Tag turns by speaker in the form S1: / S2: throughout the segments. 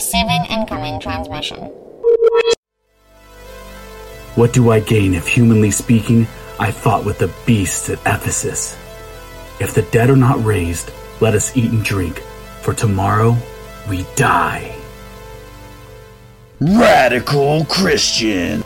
S1: Receiving incoming transmission.
S2: What do I gain if, humanly speaking, I fought with the beasts at Ephesus? If the dead are not raised, let us eat and drink, for tomorrow we die.
S3: Radical Christian.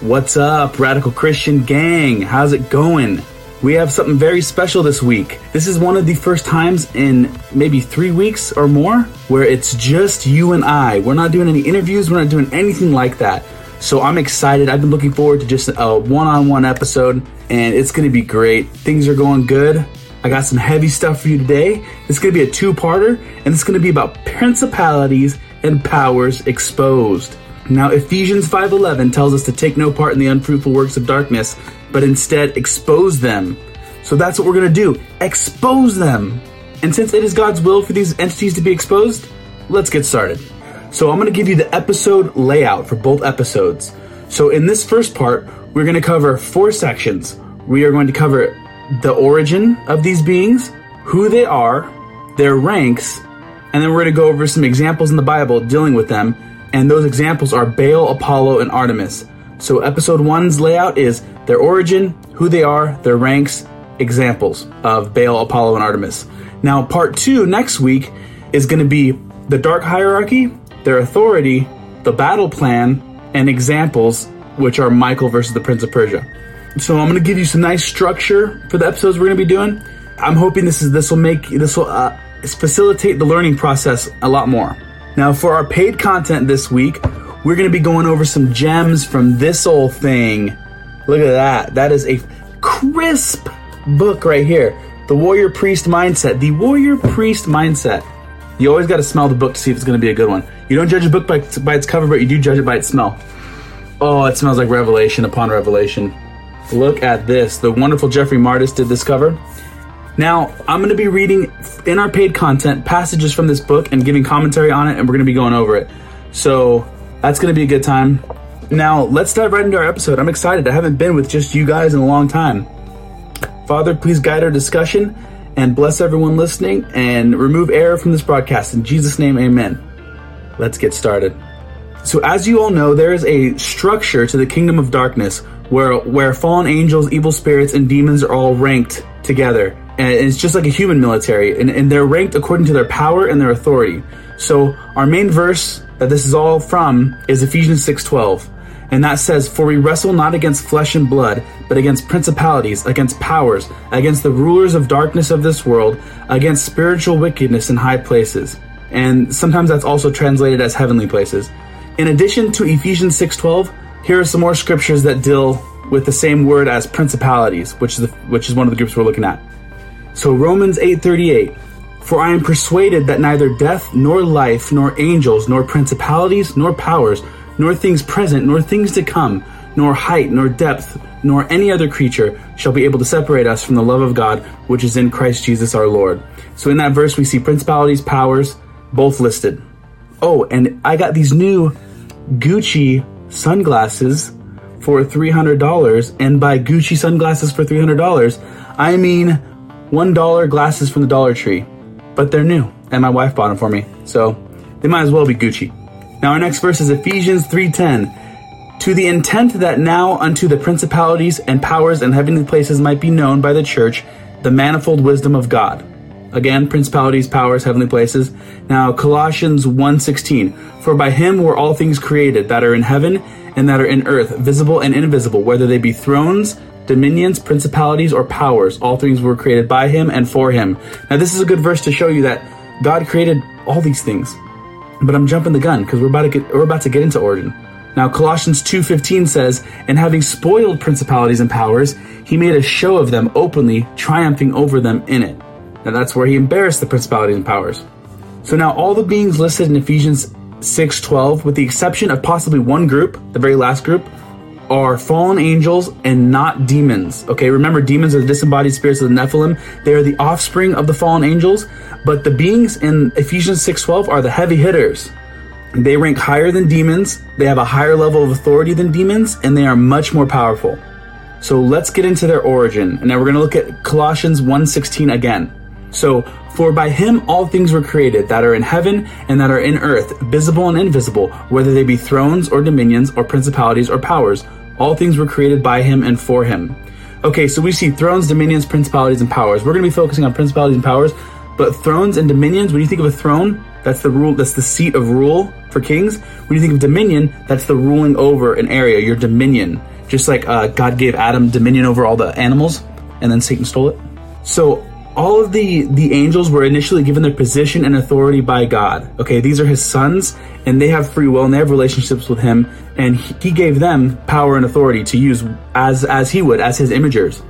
S2: What's up, Radical Christian Gang? How's it going? We have something very special this week. This is one of the first times in maybe three weeks or more where it's just you and I. We're not doing any interviews, we're not doing anything like that. So I'm excited. I've been looking forward to just a one on one episode, and it's going to be great. Things are going good. I got some heavy stuff for you today. It's going to be a two parter, and it's going to be about principalities and powers exposed. Now Ephesians 5:11 tells us to take no part in the unfruitful works of darkness, but instead expose them. So that's what we're going to do. Expose them. And since it is God's will for these entities to be exposed, let's get started. So I'm going to give you the episode layout for both episodes. So in this first part, we're going to cover four sections. We are going to cover the origin of these beings, who they are, their ranks, and then we're going to go over some examples in the Bible dealing with them and those examples are Baal, Apollo, and Artemis. So episode one's layout is their origin, who they are, their ranks, examples of Baal, Apollo, and Artemis. Now, part two next week is going to be the dark hierarchy, their authority, the battle plan, and examples, which are Michael versus the Prince of Persia. So I'm going to give you some nice structure for the episodes we're going to be doing. I'm hoping this is this will make this will uh, facilitate the learning process a lot more. Now, for our paid content this week, we're going to be going over some gems from this old thing. Look at that. That is a crisp book right here. The Warrior Priest Mindset. The Warrior Priest Mindset. You always got to smell the book to see if it's going to be a good one. You don't judge a book by, by its cover, but you do judge it by its smell. Oh, it smells like revelation upon revelation. Look at this. The wonderful Jeffrey Martis did this cover. Now, I'm going to be reading in our paid content passages from this book and giving commentary on it, and we're going to be going over it. So that's going to be a good time. Now, let's dive right into our episode. I'm excited. I haven't been with just you guys in a long time. Father, please guide our discussion and bless everyone listening and remove error from this broadcast. In Jesus' name, amen. Let's get started. So, as you all know, there is a structure to the kingdom of darkness where, where fallen angels, evil spirits, and demons are all ranked together and it's just like a human military, and, and they're ranked according to their power and their authority. So our main verse that this is all from is Ephesians 6:12. And that says, For we wrestle not against flesh and blood, but against principalities, against powers, against the rulers of darkness of this world, against spiritual wickedness in high places. And sometimes that's also translated as heavenly places. In addition to Ephesians 6:12, here are some more scriptures that deal with the same word as principalities, which is the, which is one of the groups we're looking at. So Romans 8:38 For I am persuaded that neither death nor life nor angels nor principalities nor powers nor things present nor things to come nor height nor depth nor any other creature shall be able to separate us from the love of God which is in Christ Jesus our Lord. So in that verse we see principalities, powers both listed. Oh, and I got these new Gucci sunglasses for $300 and by Gucci sunglasses for $300 I mean one dollar glasses from the Dollar Tree, but they're new, and my wife bought them for me, so they might as well be Gucci. Now our next verse is Ephesians 3:10. To the intent that now unto the principalities and powers and heavenly places might be known by the church the manifold wisdom of God. Again, principalities, powers, heavenly places. Now Colossians 1:16. For by him were all things created that are in heaven and that are in earth, visible and invisible, whether they be thrones, dominions, principalities, or powers. All things were created by him and for him. Now, this is a good verse to show you that God created all these things. But I'm jumping the gun because we're about to get we're about to get into origin. Now Colossians 2:15 says, "And having spoiled principalities and powers, he made a show of them openly, triumphing over them in it." Now that's where he embarrassed the principalities and powers. So now all the beings listed in Ephesians 6:12 with the exception of possibly one group, the very last group, are fallen angels and not demons. Okay, remember, demons are the disembodied spirits of the Nephilim. They are the offspring of the fallen angels, but the beings in Ephesians 6:12 are the heavy hitters. They rank higher than demons, they have a higher level of authority than demons, and they are much more powerful. So let's get into their origin. And now we're going to look at Colossians 1:16 again. So, for by him all things were created that are in heaven and that are in earth, visible and invisible, whether they be thrones or dominions or principalities or powers. All things were created by him and for him. Okay, so we see thrones, dominions, principalities, and powers. We're going to be focusing on principalities and powers, but thrones and dominions, when you think of a throne, that's the rule, that's the seat of rule for kings. When you think of dominion, that's the ruling over an area, your dominion. Just like uh, God gave Adam dominion over all the animals, and then Satan stole it. So all of the the angels were initially given their position and authority by God. Okay, these are his sons and they have free will and they have relationships with him and he, gave them power and authority to use as as he would as his imagers.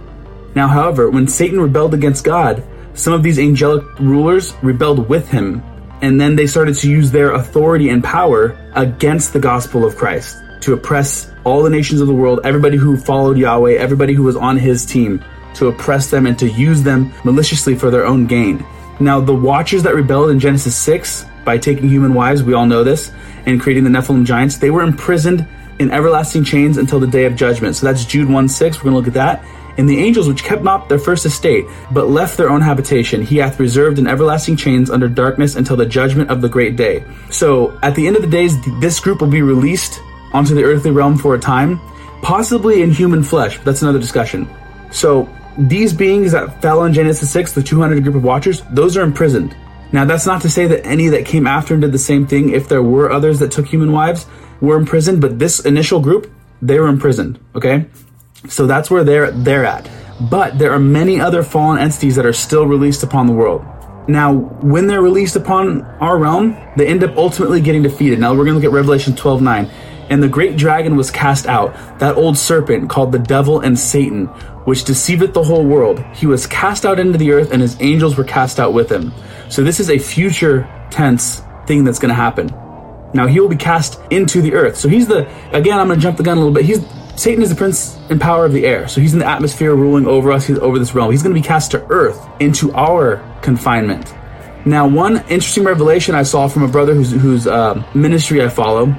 S2: Now, however, when Satan rebelled against God, some of these angelic rulers rebelled with him and then they started to use their authority and power against the gospel of Christ to oppress all the nations of the world, everybody who followed Yahweh, everybody who was on his team to oppress them and to use them maliciously for their own gain. Now, the Watchers that rebelled in Genesis 6 by taking human wives, we all know this, and creating the Nephilim giants, they were imprisoned in everlasting chains until the day of judgment. So that's Jude 1 6. We're going to look at that. And the angels which kept not their first estate, but left their own habitation, he hath reserved in everlasting chains under darkness until the judgment of the great day. So at the end of the days, this group will be released onto the earthly realm for a time, possibly in human flesh. But that's another discussion. So these beings that fell in Genesis 6, the 200 group of watchers, those are imprisoned. Now, that's not to say that any that came after and did the same thing, if there were others that took human wives, were imprisoned, but this initial group, they were imprisoned, okay? So that's where they're, they're at. But there are many other fallen entities that are still released upon the world. Now, when they're released upon our realm, they end up ultimately getting defeated. Now, we're going to look at Revelation 12 9. And the great dragon was cast out, that old serpent called the devil and Satan, which deceiveth the whole world. He was cast out into the earth, and his angels were cast out with him. So this is a future tense thing that's going to happen. Now he will be cast into the earth. So he's the again. I'm going to jump the gun a little bit. He's Satan is the prince and power of the air. So he's in the atmosphere, ruling over us. He's over this realm. He's going to be cast to earth into our confinement. Now, one interesting revelation I saw from a brother whose, whose uh, ministry I follow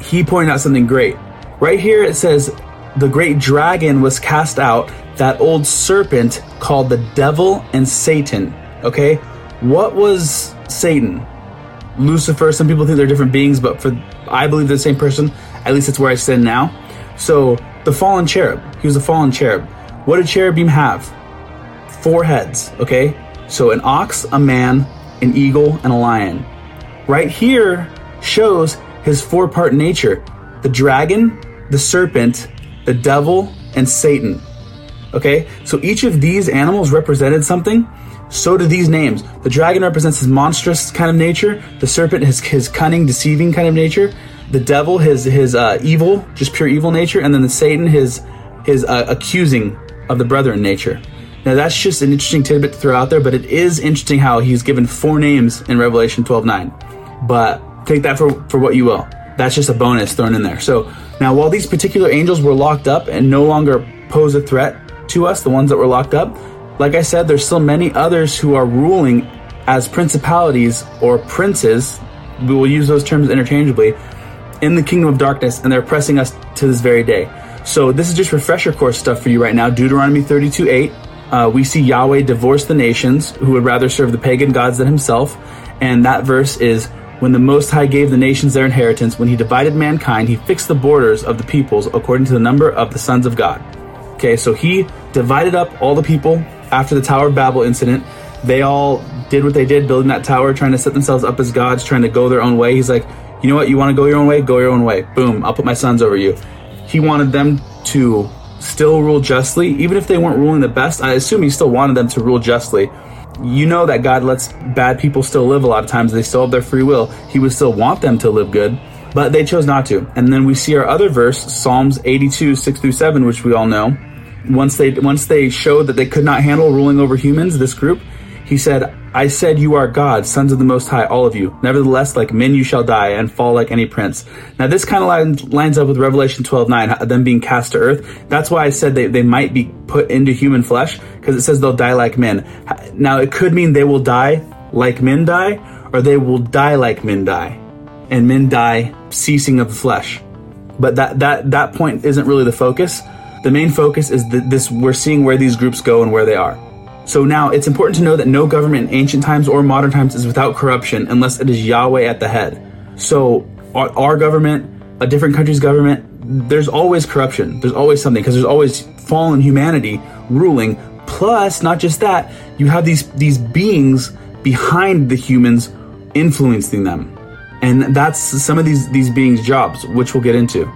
S2: he pointed out something great. Right here it says, the great dragon was cast out, that old serpent called the devil and Satan. Okay? What was Satan? Lucifer, some people think they're different beings, but for I believe they're the same person. At least that's where I stand now. So the fallen cherub, he was a fallen cherub. What did cherubim have? Four heads, okay? So an ox, a man, an eagle, and a lion. Right here shows his four part nature the dragon, the serpent, the devil, and Satan. Okay? So each of these animals represented something. So do these names. The dragon represents his monstrous kind of nature. The serpent, his, his cunning, deceiving kind of nature. The devil, his his uh, evil, just pure evil nature, and then the Satan, his his uh, accusing of the brethren nature. Now that's just an interesting tidbit to throw out there, but it is interesting how he's given four names in Revelation 12:9. But take that for, for what you will. That's just a bonus thrown in there. So now, while these particular angels were locked up and no longer pose a threat to us, the ones that were locked up, like I said, there's still many others who are ruling as principalities or princes. We will use those terms interchangeably in the kingdom of darkness, and they're pressing us to this very day. So this is just refresher course stuff for you right now. Deuteronomy 32 8. Uh, we see Yahweh divorce the nations who would rather serve the pagan gods than himself. And that verse is when the Most High gave the nations their inheritance, when he divided mankind, he fixed the borders of the peoples according to the number of the sons of God. Okay, so he divided up all the people after the Tower of Babel incident. They all did what they did, building that tower, trying to set themselves up as gods, trying to go their own way. He's like, you know what, you want to go your own way? Go your own way. Boom, I'll put my sons over you. He wanted them to still rule justly, even if they weren't ruling the best. I assume he still wanted them to rule justly you know that God lets bad people still live a lot of times. They still have their free will. He would still want them to live good, but they chose not to. And then we see our other verse, Psalms 82, 6 through 7, which we all know. Once they, once they showed that they could not handle ruling over humans, this group, he said, I said you are God, sons of the Most High, all of you. Nevertheless, like men you shall die and fall like any prince. Now this kind of lines, lines up with Revelation 12, 9, them being cast to earth. That's why I said they, they might be put into human flesh, because it says they'll die like men. Now it could mean they will die like men die, or they will die like men die. And men die ceasing of the flesh. But that, that, that point isn't really the focus. The main focus is that this, we're seeing where these groups go and where they are. So now it's important to know that no government in ancient times or modern times is without corruption unless it is Yahweh at the head. So our, our government, a different country's government, there's always corruption. There's always something because there's always fallen humanity ruling. Plus, not just that, you have these these beings behind the humans influencing them. And that's some of these these beings' jobs, which we'll get into.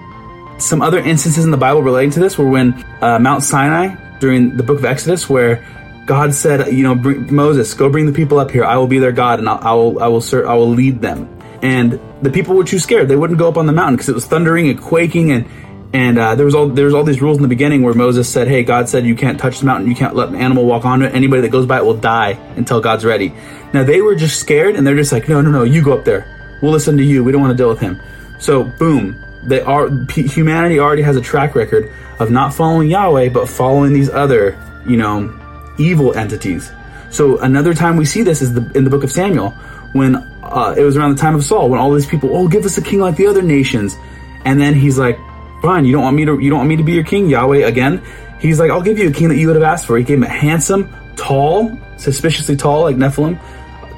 S2: Some other instances in the Bible relating to this were when uh, Mount Sinai during the book of Exodus, where God said, you know, bring, Moses, go bring the people up here. I will be their God, and I'll, I will, I will, ser- I will lead them. And the people were too scared; they wouldn't go up on the mountain because it was thundering and quaking, and and uh, there was all there was all these rules in the beginning where Moses said, "Hey, God said you can't touch the mountain, you can't let an animal walk on it. Anybody that goes by it will die until God's ready." Now they were just scared, and they're just like, "No, no, no, you go up there. We'll listen to you. We don't want to deal with him." So, boom, they are humanity already has a track record of not following Yahweh, but following these other, you know, evil entities. So another time we see this is the, in the book of Samuel when uh, it was around the time of Saul when all these people, oh, give us a king like the other nations, and then he's like, fine, you don't want me to, you don't want me to be your king, Yahweh again. He's like, I'll give you a king that you would have asked for. He gave him a handsome, tall, suspiciously tall like Nephilim,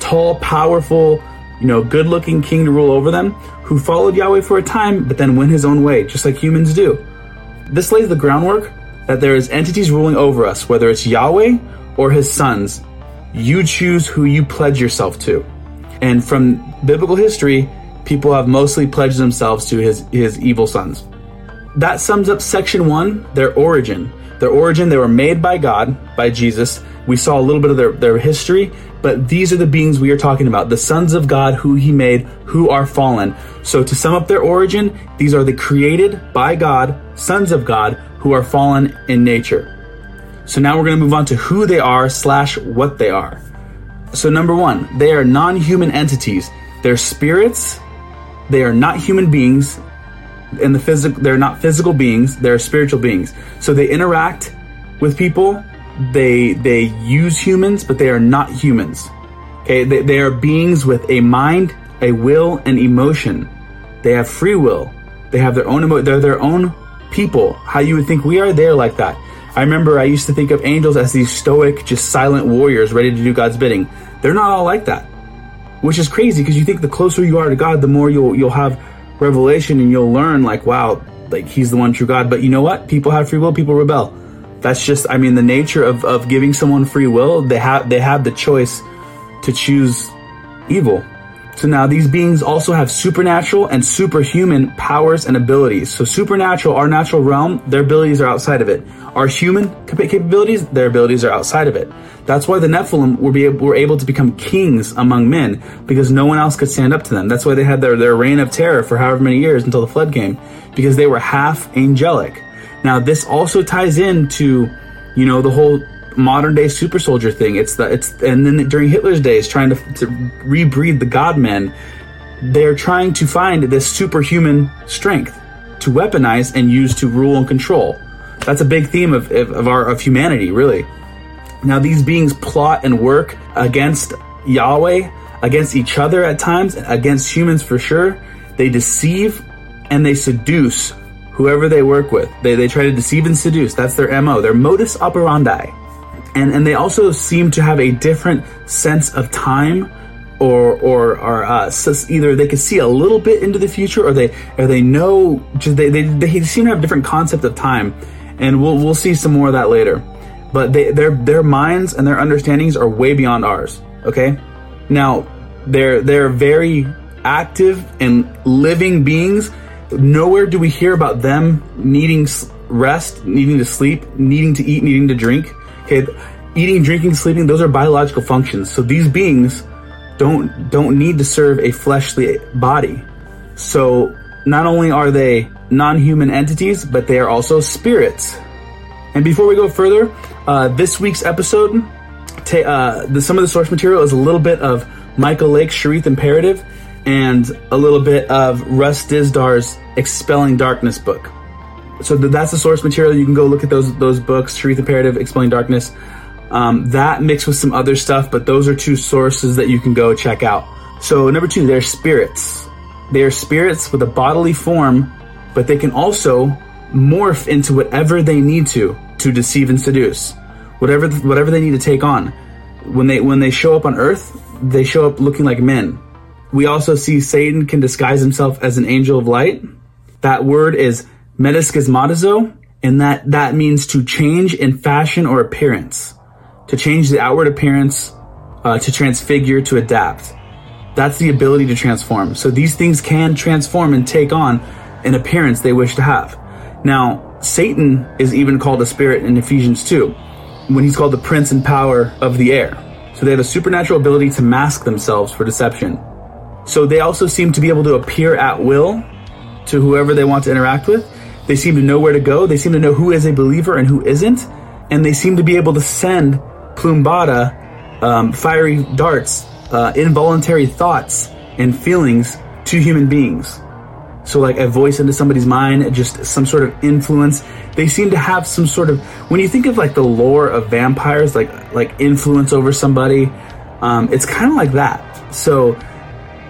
S2: tall, powerful, you know, good-looking king to rule over them, who followed Yahweh for a time, but then went his own way, just like humans do. This lays the groundwork that there is entities ruling over us, whether it's Yahweh or his sons. You choose who you pledge yourself to. And from biblical history, people have mostly pledged themselves to his, his evil sons. That sums up section one, their origin. Their origin, they were made by God, by Jesus. We saw a little bit of their, their history, but these are the beings we are talking about the sons of God who he made, who are fallen. So to sum up their origin, these are the created by God, sons of God, who are fallen in nature. So now we're going to move on to who they are slash what they are. So number one, they are non-human entities. They're spirits. They are not human beings. In the physical, they're not physical beings. They're spiritual beings. So they interact with people. They they use humans, but they are not humans. Okay, they, they are beings with a mind, a will, and emotion. They have free will. They have their own emo- They're their own people. How you would think we are, they're like that. I remember I used to think of angels as these stoic, just silent warriors ready to do God's bidding. They're not all like that, which is crazy because you think the closer you are to God, the more you'll you'll have revelation and you'll learn like, wow, like He's the one true God. But you know what? People have free will. People rebel. That's just, I mean, the nature of of giving someone free will. They have they have the choice to choose evil. So now these beings also have supernatural and superhuman powers and abilities. So supernatural, our natural realm, their abilities are outside of it. Our human capabilities, their abilities are outside of it. That's why the Nephilim were, be, were able to become kings among men because no one else could stand up to them. That's why they had their, their reign of terror for however many years until the flood came because they were half angelic. Now this also ties into, you know, the whole modern day super soldier thing. It's the it's and then during Hitler's days, trying to, to rebreed the God men, they're trying to find this superhuman strength to weaponize and use to rule and control. That's a big theme of, of, of our of humanity, really. Now these beings plot and work against Yahweh, against each other at times, against humans for sure. They deceive and they seduce whoever they work with. They, they try to deceive and seduce. That's their MO, their modus operandi and and they also seem to have a different sense of time or or are uh, either they can see a little bit into the future or they or they know just they, they, they seem to have a different concept of time. And we'll we'll see some more of that later. But they their their minds and their understandings are way beyond ours okay? Now they're they're very active and living beings. Nowhere do we hear about them needing rest needing to sleep needing to eat needing to drink Eating, drinking, sleeping, those are biological functions. So these beings don't don't need to serve a fleshly body. So not only are they non-human entities, but they are also spirits. And before we go further, uh, this week's episode, ta- uh, the, some of the source material is a little bit of Michael Lake's Sharath Imperative and a little bit of Russ Dizdar Expelling Darkness book so that's the source material. You can go look at those those books, Sharath Imperative, Expelling Darkness. Um, that mixed with some other stuff, but those are two sources that you can go check out. So number two, they're spirits. They are spirits with a bodily form, but they can also morph into whatever they need to to deceive and seduce. whatever whatever they need to take on. When they when they show up on Earth, they show up looking like men. We also see Satan can disguise himself as an angel of light. That word is metaschematizo, and that that means to change in fashion or appearance, to change the outward appearance, uh, to transfigure, to adapt. That's the ability to transform. So these things can transform and take on an appearance they wish to have. Now, Satan is even called a spirit in Ephesians 2, when he's called the prince and power of the air. So they have a supernatural ability to mask themselves for deception. So they also seem to be able to appear at will to whoever they want to interact with. They seem to know where to go. They seem to know who is a believer and who isn't. And they seem to be able to send plumbata, um, fiery darts, uh, involuntary thoughts and feelings to human beings. So like a voice into somebody's mind, just some sort of influence. They seem to have some sort of, when you think of like the lore of vampires, like, like influence over somebody, um, it's kind of like that. So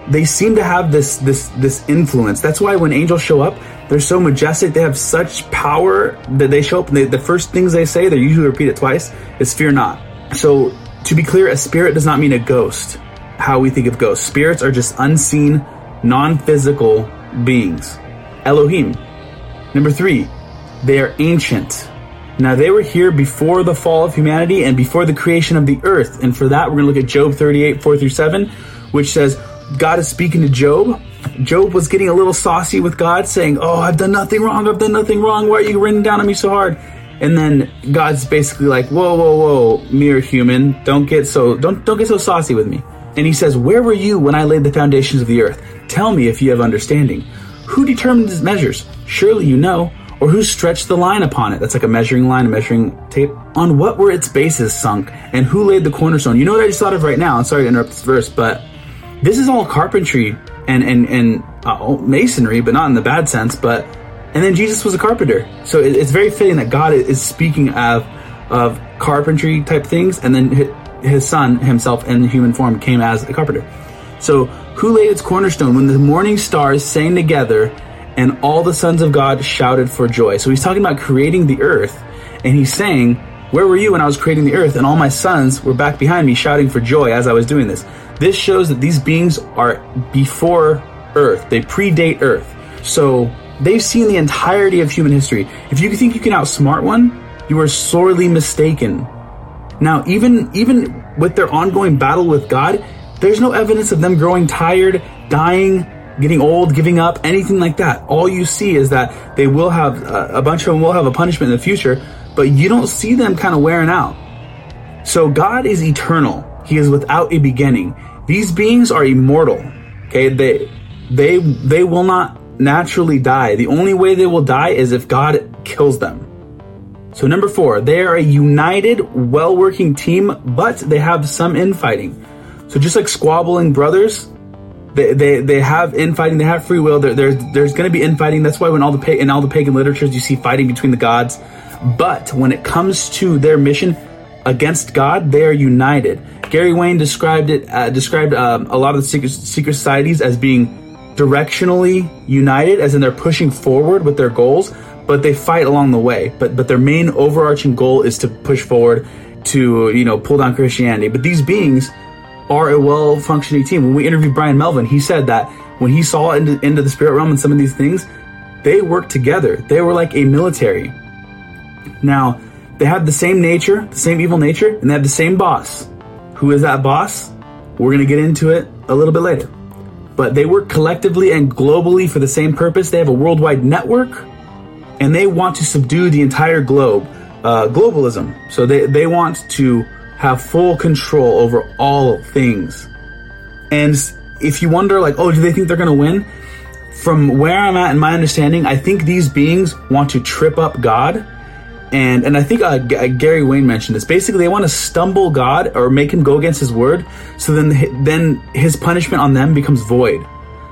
S2: they seem to have this, this, this influence. That's why when angels show up, they're so majestic. They have such power that they show up and they, the first things they say, they usually repeat it twice, is fear not. So to be clear, a spirit does not mean a ghost. How we think of ghosts. Spirits are just unseen, non-physical beings. Elohim. Number three, they are ancient. Now they were here before the fall of humanity and before the creation of the earth. And for that, we're going to look at Job 38, 4 through 7, which says, God is speaking to Job. Job was getting a little saucy with God, saying, Oh, I've done nothing wrong. I've done nothing wrong. Why are you raining down on me so hard? And then God's basically like, Whoa, whoa, whoa, mere human, don't get so don't don't get so saucy with me. And he says, Where were you when I laid the foundations of the earth? Tell me if you have understanding. Who determined its measures? Surely you know. Or who stretched the line upon it? That's like a measuring line, a measuring tape. On what were its bases sunk? And who laid the cornerstone? You know what I just thought of right now? I'm sorry to interrupt this verse, but this is all carpentry and and and uh, masonry, but not in the bad sense. But and then Jesus was a carpenter, so it, it's very fitting that God is speaking of of carpentry type things, and then his son himself in human form came as a carpenter. So who laid its cornerstone when the morning stars sang together and all the sons of God shouted for joy? So he's talking about creating the earth, and he's saying, Where were you when I was creating the earth? And all my sons were back behind me shouting for joy as I was doing this. This shows that these beings are before earth, they predate earth. So they've seen the entirety of human history. If you think you can outsmart one, you are sorely mistaken. Now, even even with their ongoing battle with God, there's no evidence of them growing tired, dying, getting old, giving up, anything like that. All you see is that they will have uh, a bunch of them will have a punishment in the future, but you don't see them kind of wearing out. So God is eternal. He is without a beginning. These beings are immortal. Okay, they they they will not naturally die. The only way they will die is if God kills them. So number four, they are a united, well-working team, but they have some infighting. So just like squabbling brothers, they, they, they have infighting, they have free will. There there's going to be infighting. That's why when all the in all the pagan literatures you see fighting between the gods. But when it comes to their mission against God, they are united. Gary Wayne described it uh, described um, a lot of the secret, secret societies as being directionally united, as in they're pushing forward with their goals, but they fight along the way. But but their main overarching goal is to push forward to you know pull down Christianity. But these beings are a well functioning team. When we interviewed Brian Melvin, he said that when he saw into, into the spirit realm and some of these things, they worked together. They were like a military. Now, they have the same nature, the same evil nature, and they have the same boss. Who is that boss? We're going to get into it a little bit later. But they work collectively and globally for the same purpose. They have a worldwide network and they want to subdue the entire globe. Uh, globalism. So they, they want to have full control over all things. And if you wonder, like, oh, do they think they're going to win? From where I'm at in my understanding, I think these beings want to trip up God and and I think uh, G- uh, Gary Wayne mentioned this. Basically, they want to stumble God or make him go against His word, so then then His punishment on them becomes void.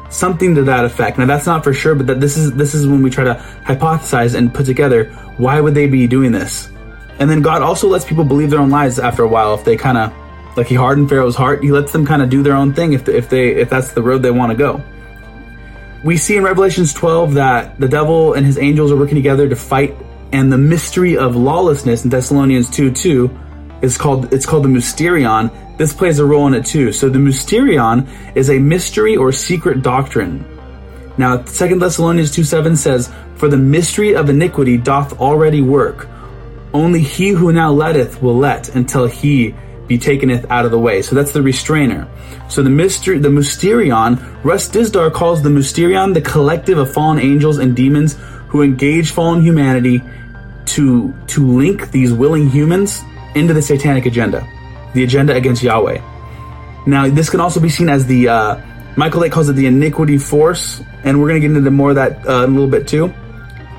S2: Something to that effect. Now that's not for sure, but that this is this is when we try to hypothesize and put together why would they be doing this, and then God also lets people believe their own lies after a while if they kind of like He hardened Pharaoh's heart. He lets them kind of do their own thing if if they if that's the road they want to go. We see in Revelations 12 that the devil and his angels are working together to fight and the mystery of lawlessness in Thessalonians 2 2 is called it's called the Mysterion. This plays a role in it too. So the Mysterion is a mystery or secret doctrine. Now, 2 Thessalonians 2 7 says, For the mystery of iniquity doth already work. Only he who now letteth will let until he be takeneth out of the way. So that's the restrainer. So the mystery, the Mysterion, Russ Dizdar calls the Mysterion the collective of fallen angels and demons who engage fallen humanity to, to link these willing humans into the satanic agenda, the agenda against Yahweh. Now, this can also be seen as the, uh, Michael Lake calls it the iniquity force, and we're going to get into more of that uh, in a little bit too.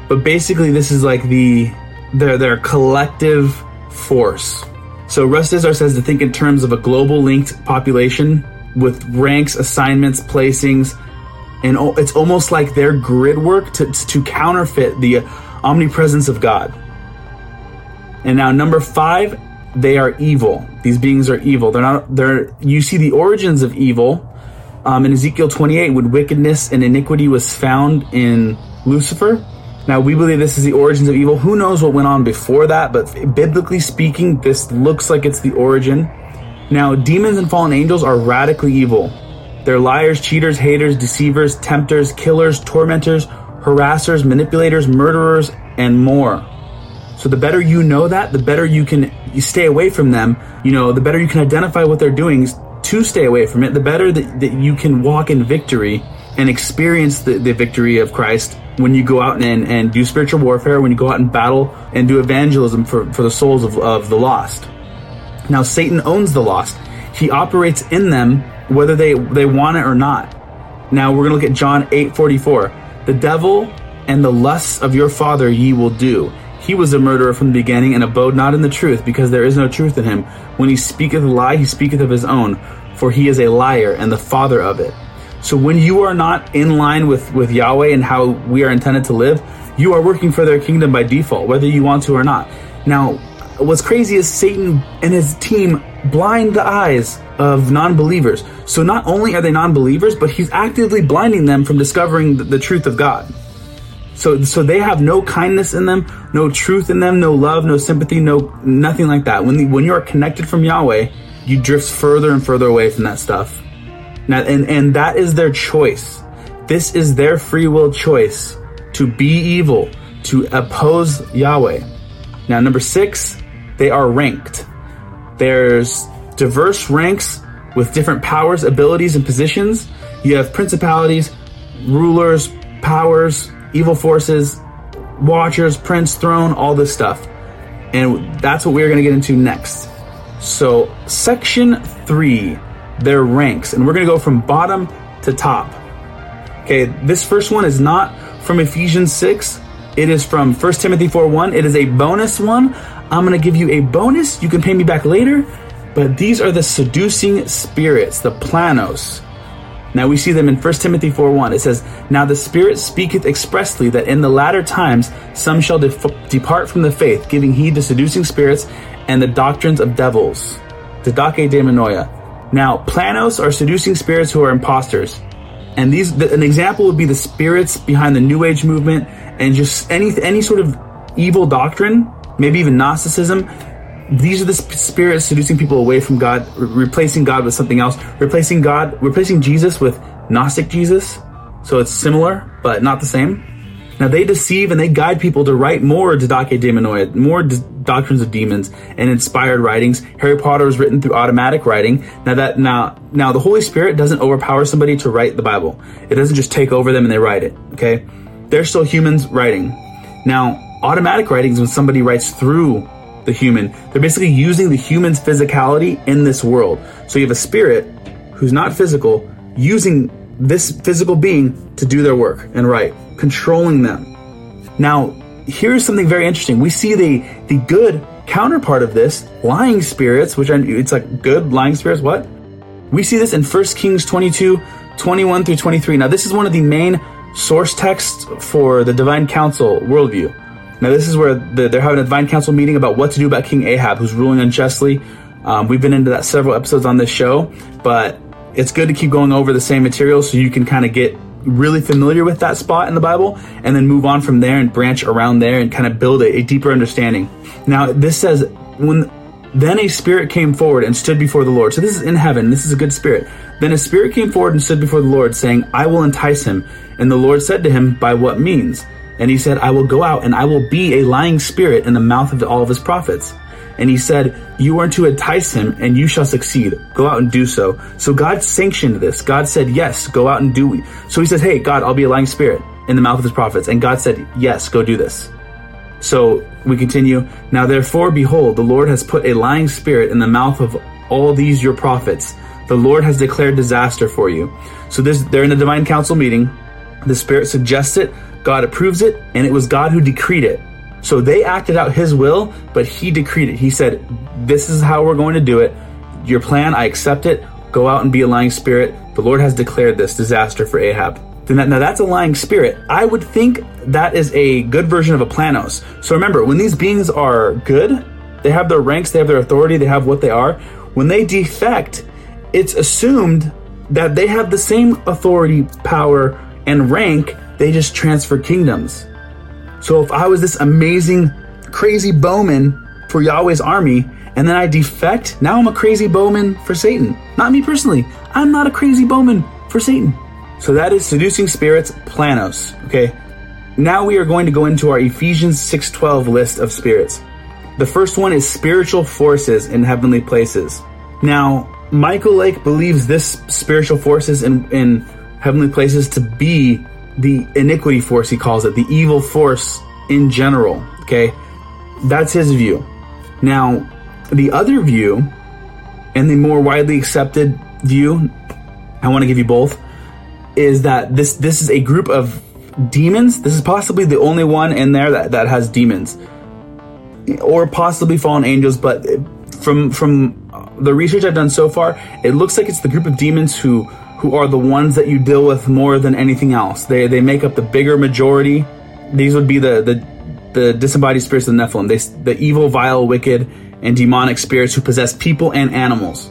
S2: But basically, this is like the their their collective force. So Russ Dizdar says to think in terms of a global linked population with ranks, assignments, placings, and it's almost like their grid work to, to counterfeit the omnipresence of God. And now number five, they are evil. These beings are evil. They're not. They're. You see the origins of evil um, in Ezekiel 28 when wickedness and iniquity was found in Lucifer. Now, we believe this is the origins of evil. Who knows what went on before that, but biblically speaking, this looks like it's the origin. Now, demons and fallen angels are radically evil. They're liars, cheaters, haters, deceivers, tempters, killers, tormentors, harassers, manipulators, murderers, and more. So the better you know that, the better you can you stay away from them. You know, the better you can identify what they're doing to stay away from it, the better that, that you can walk in victory and experience the, the victory of Christ when you go out and, and do spiritual warfare, when you go out and battle and do evangelism for, for the souls of, of the lost. Now, Satan owns the lost. He operates in them whether they, they want it or not. Now, we're going to look at John 8 44. The devil and the lusts of your father ye will do. He was a murderer from the beginning and abode not in the truth, because there is no truth in him. When he speaketh a lie, he speaketh of his own, for he is a liar and the father of it. So when you are not in line with, with Yahweh and how we are intended to live, you are working for their kingdom by default, whether you want to or not. Now, what's crazy is Satan and his team blind the eyes of non-believers. So not only are they non-believers, but he's actively blinding them from discovering the, the truth of God. So, so they have no kindness in them, no truth in them, no love, no sympathy, no nothing like that. When the, when you are connected from Yahweh, you drift further and further away from that stuff. Now, and and that is their choice. This is their free will choice to be evil, to oppose Yahweh. Now, number six, they are ranked. There's diverse ranks with different powers, abilities, and positions. You have principalities, rulers, powers, evil forces, watchers, prince, throne, all this stuff. And that's what we're going to get into next. So, section three, their ranks. And we're going to go from bottom to top. Okay, this first one is not from Ephesians 6. It is from 1 Timothy 4 1. It is a bonus one. I'm going to give you a bonus. You can pay me back later. But these are the seducing spirits, the planos. Now we see them in 1 Timothy 4 1. It says, Now the Spirit speaketh expressly that in the latter times some shall depart from the faith, giving heed to seducing spirits and the doctrines of devils. Didache daemonia. Now, planos are seducing spirits who are imposters. And these, the, an example would be the spirits behind the New Age movement and just any, any sort of evil doctrine, maybe even Gnosticism these are the spirits seducing people away from God, re- replacing God with something else, replacing God, replacing Jesus with Gnostic Jesus. So it's similar, but not the same. Now they deceive and they guide people to write more Didache Daemonoid, more d- doctrines of demons and inspired writings. Harry Potter was written through automatic writing. Now that now now the Holy Spirit doesn't overpower somebody to write the Bible. It doesn't just take over them and they write it. Okay, they're still humans writing. Now automatic writings when somebody writes through the human. They're basically using the human's physicality in this world. So you have a spirit who's not physical using this physical being to do their work and write, controlling them. Now, here's something very interesting. We see the the good counterpart of this, lying spirits, which are it's like good lying spirits. What? We see this in 1 Kings 22, 21 through 23. Now, this is one of the main source texts for the divine council worldview. Now, this is where the, they're having a divine council meeting about what to do about King Ahab, who's ruling unjustly. Um, we've been into that several episodes on this show, but it's good to keep going over the same material so you can kind of get really familiar with that spot in the Bible and then move on from there and branch around there and kind of build a, a deeper understanding. Now, this says when Then a spirit came forward and stood before the Lord. So this is in heaven. This is a good spirit. Then a spirit came forward and stood before the Lord, saying, I will entice him. And the Lord said to him, By what means? And he said, I will go out and I will be a lying spirit in the mouth of all of his prophets. And he said, You are to entice him and you shall succeed. Go out and do so. So God sanctioned this. God said, Yes, go out and do. So he says, Hey, God, I'll be a lying spirit in the mouth of his prophets. And God said, Yes, go do this. So we continue. Now therefore, behold, the Lord has put a lying spirit in the mouth of all these your prophets. The Lord has declared disaster for you. So this, they're in a divine council meeting. The spirit suggests it. God approves it, and it was God who decreed it. So they acted out his will, but he decreed it. He said, This is how we're going to do it. Your plan, I accept it. Go out and be a lying spirit. The Lord has declared this disaster for Ahab. Now that's a lying spirit. I would think that is a good version of a planos. So remember, when these beings are good, they have their ranks, they have their authority, they have what they are. When they defect, it's assumed that they have the same authority, power, and rank. They just transfer kingdoms. So if I was this amazing, crazy bowman for Yahweh's army, and then I defect, now I'm a crazy bowman for Satan. Not me personally. I'm not a crazy bowman for Satan. So that is seducing spirits, planos. Okay. Now we are going to go into our Ephesians 6:12 list of spirits. The first one is spiritual forces in heavenly places. Now, Michael Lake believes this spiritual forces in, in heavenly places to be the iniquity force, he calls it, the evil force in general. Okay. That's his view. Now, the other view and the more widely accepted view, I want to give you both, is that this this is a group of demons. This is possibly the only one in there that, that has demons, or possibly fallen angels. But from from the research I've done so far, it looks like it's the group of demons who who are the ones that you deal with more than anything else. They they make up the bigger majority. These would be the the the disembodied spirits of the Nephilim. They the evil, vile, wicked, and demonic spirits who possess people and animals.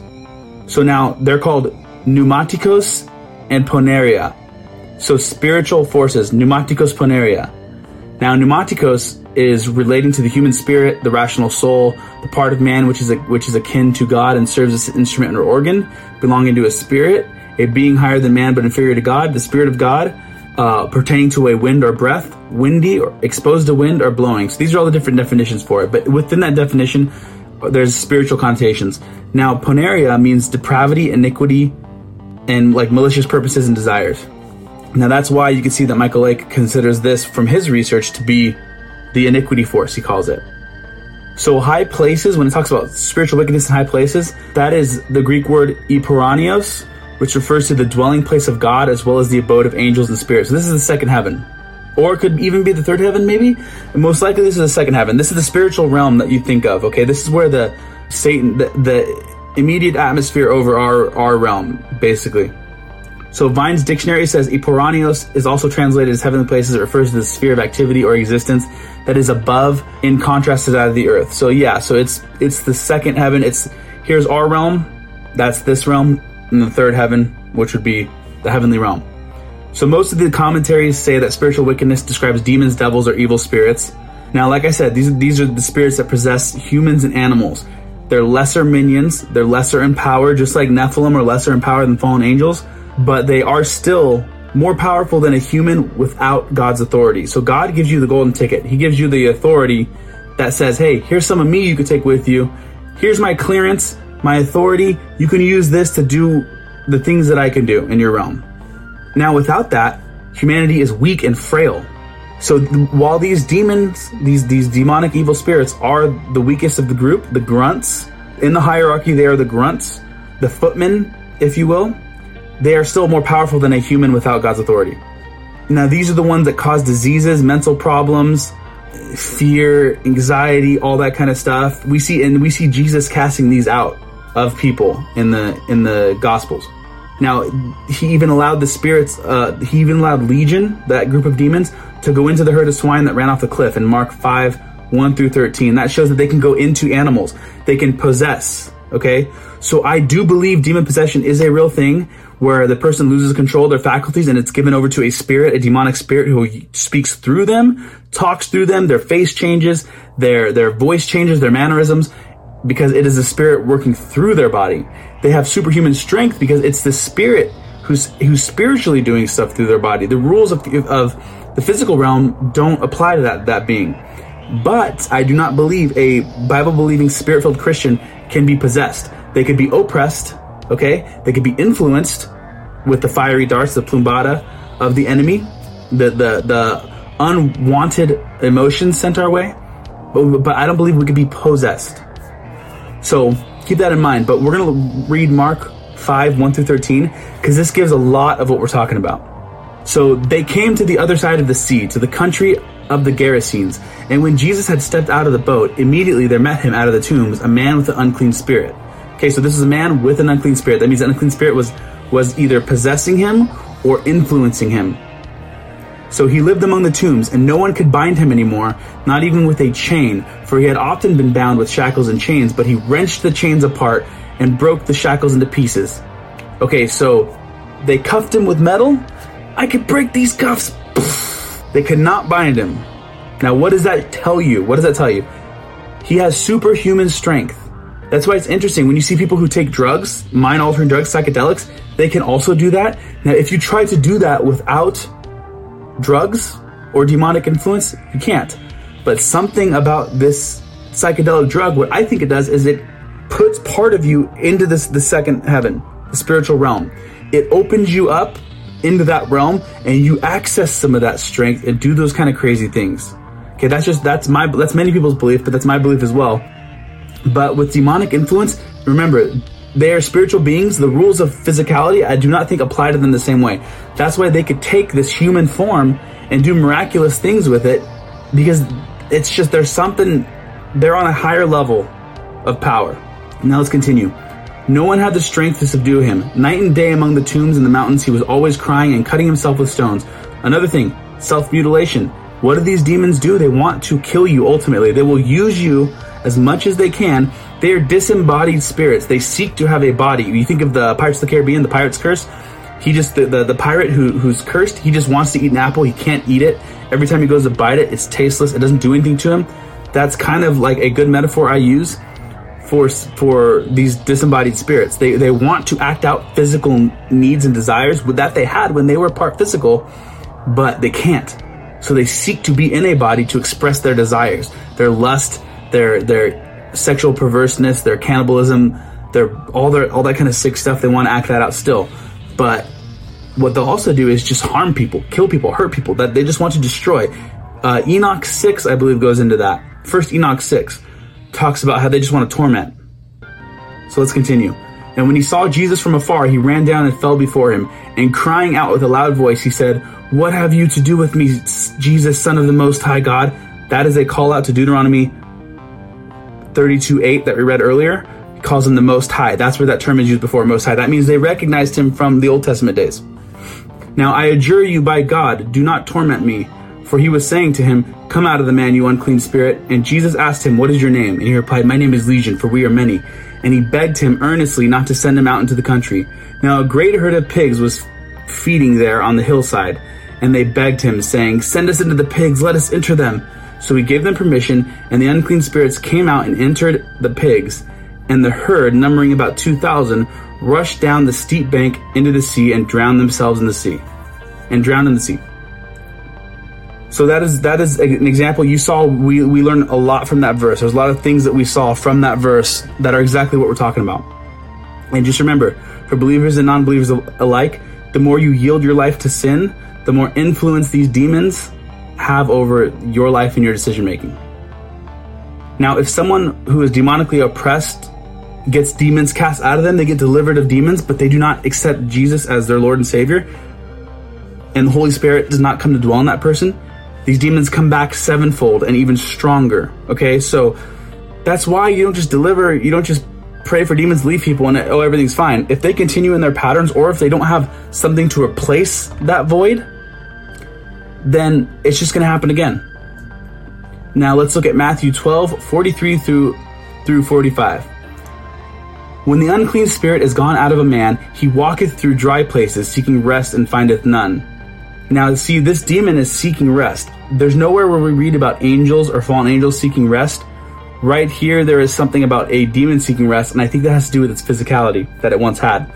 S2: So now they're called pneumatikos and poneria. So spiritual forces, pneumatikos poneria. Now, pneumatikos is relating to the human spirit, the rational soul, the part of man which is a, which is akin to God and serves as an instrument or organ, belonging to a spirit, a being higher than man but inferior to God, the spirit of God, uh, pertaining to a wind or breath, windy or exposed to wind or blowing. So these are all the different definitions for it. But within that definition, there's spiritual connotations. Now, poneria means depravity, iniquity, and like malicious purposes and desires. Now that's why you can see that Michael Lake considers this from his research to be the iniquity force, he calls it. So high places, when it talks about spiritual wickedness in high places, that is the Greek word epouranios, which refers to the dwelling place of God as well as the abode of angels and spirits. So this is the second heaven. Or it could even be the third heaven, maybe? Most likely this is the second heaven. This is the spiritual realm that you think of, okay? This is where the Satan, the, the immediate atmosphere over our, our realm, basically. So Vine's dictionary says Epouranios is also translated as heavenly places. It refers to the sphere of activity or existence that is above in contrast to that of the earth. So yeah, so it's it's the second heaven. It's here's our realm, that's this realm, and the third heaven, which would be the heavenly realm. So most of the commentaries say that spiritual wickedness describes demons, devils, or evil spirits. Now, like I said, these these are the spirits that possess humans and animals. They're lesser minions. They're lesser in power, just like Nephilim are lesser in power than fallen angels, but they are still more powerful than a human without God's authority. So God gives you the golden ticket. He gives you the authority that says, hey, here's some of me you could take with you. Here's my clearance, my authority. You can use this to do the things that I can do in your realm. Now, without that, humanity is weak and frail. So while these demons, these these demonic evil spirits are the weakest of the group, the grunts in the hierarchy, they are the grunts, the footmen, if you will. They are still more powerful than a human without God's authority. Now these are the ones that cause diseases, mental problems, fear, anxiety, all that kind of stuff. We see and we see Jesus casting these out of people in the in the gospels. Now, he even allowed the spirits, uh, he even allowed Legion, that group of demons, to go into the herd of swine that ran off the cliff in Mark 5 1 through 13. That shows that they can go into animals, they can possess. Okay, so I do believe demon possession is a real thing where the person loses control of their faculties and it's given over to a spirit, a demonic spirit who speaks through them, talks through them, their face changes, their their voice changes, their mannerisms. Because it is the spirit working through their body. They have superhuman strength because it's the spirit who's who's spiritually doing stuff through their body. The rules of of the physical realm don't apply to that that being. But I do not believe a Bible believing spirit filled Christian can be possessed. They could be oppressed, okay? They could be influenced with the fiery darts, the plumbata of the enemy, the the the unwanted emotions sent our way. But, but I don't believe we could be possessed. So keep that in mind. But we're going to read Mark 5, 1 through 13, because this gives a lot of what we're talking about. So they came to the other side of the sea, to the country of the Gerasenes. And when Jesus had stepped out of the boat, immediately there met him out of the tombs a man with an unclean spirit. Okay, so this is a man with an unclean spirit. That means the unclean spirit was was either possessing him or influencing him. So he lived among the tombs, and no one could bind him anymore, not even with a chain, for he had often been bound with shackles and chains, but he wrenched the chains apart and broke the shackles into pieces. Okay, so they cuffed him with metal. I could break these cuffs. They could not bind him. Now, what does that tell you? What does that tell you? He has superhuman strength. That's why it's interesting when you see people who take drugs, mind altering drugs, psychedelics, they can also do that. Now, if you try to do that without drugs or demonic influence, you can't. But something about this psychedelic drug, what I think it does is it puts part of you into this the second heaven, the spiritual realm. It opens you up into that realm and you access some of that strength and do those kind of crazy things. Okay, that's just that's my that's many people's belief, but that's my belief as well. But with demonic influence, remember, they are spiritual beings. The rules of physicality, I do not think apply to them the same way. That's why they could take this human form and do miraculous things with it because it's just there's something, they're on a higher level of power. Now let's continue. No one had the strength to subdue him. Night and day among the tombs and the mountains, he was always crying and cutting himself with stones. Another thing, self mutilation. What do these demons do? They want to kill you ultimately. They will use you as much as they can. They are disembodied spirits. They seek to have a body. You think of the Pirates of the Caribbean, the pirate's curse. He just the, the, the pirate who who's cursed. He just wants to eat an apple. He can't eat it. Every time he goes to bite it, it's tasteless. It doesn't do anything to him. That's kind of like a good metaphor I use for for these disembodied spirits. They they want to act out physical needs and desires that they had when they were part physical, but they can't. So they seek to be in a body to express their desires, their lust, their their sexual perverseness, their cannibalism, their all their all that kind of sick stuff. They want to act that out still, but what they'll also do is just harm people, kill people, hurt people. That they just want to destroy. Uh, Enoch six, I believe, goes into that. First Enoch six talks about how they just want to torment. So let's continue. And when he saw Jesus from afar, he ran down and fell before him, and crying out with a loud voice, he said, What have you to do with me, Jesus, Son of the Most High God? That is a call out to Deuteronomy 32 8 that we read earlier. Calls him the Most High. That's where that term is used before, Most High. That means they recognized him from the Old Testament days. Now I adjure you by God, do not torment me. For he was saying to him, Come out of the man, you unclean spirit. And Jesus asked him, What is your name? And he replied, My name is Legion, for we are many. And he begged him earnestly not to send him out into the country. Now a great herd of pigs was feeding there on the hillside. And they begged him, saying, Send us into the pigs, let us enter them. So he gave them permission, and the unclean spirits came out and entered the pigs. And the herd, numbering about 2,000, rushed down the steep bank into the sea and drowned themselves in the sea. And drowned in the sea. So that is that is an example you saw. We we learned a lot from that verse. There's a lot of things that we saw from that verse that are exactly what we're talking about. And just remember, for believers and non-believers alike, the more you yield your life to sin, the more influence these demons have over your life and your decision making. Now, if someone who is demonically oppressed gets demons cast out of them, they get delivered of demons, but they do not accept Jesus as their Lord and Savior, and the Holy Spirit does not come to dwell in that person, these demons come back sevenfold and even stronger. Okay, so that's why you don't just deliver, you don't just pray for demons leave people and oh everything's fine. If they continue in their patterns or if they don't have something to replace that void, then it's just going to happen again. Now let's look at Matthew 12, 43 through through 45. When the unclean spirit is gone out of a man, he walketh through dry places, seeking rest and findeth none. Now, see, this demon is seeking rest. There's nowhere where we read about angels or fallen angels seeking rest. right here there is something about a demon seeking rest, and I think that has to do with its physicality that it once had.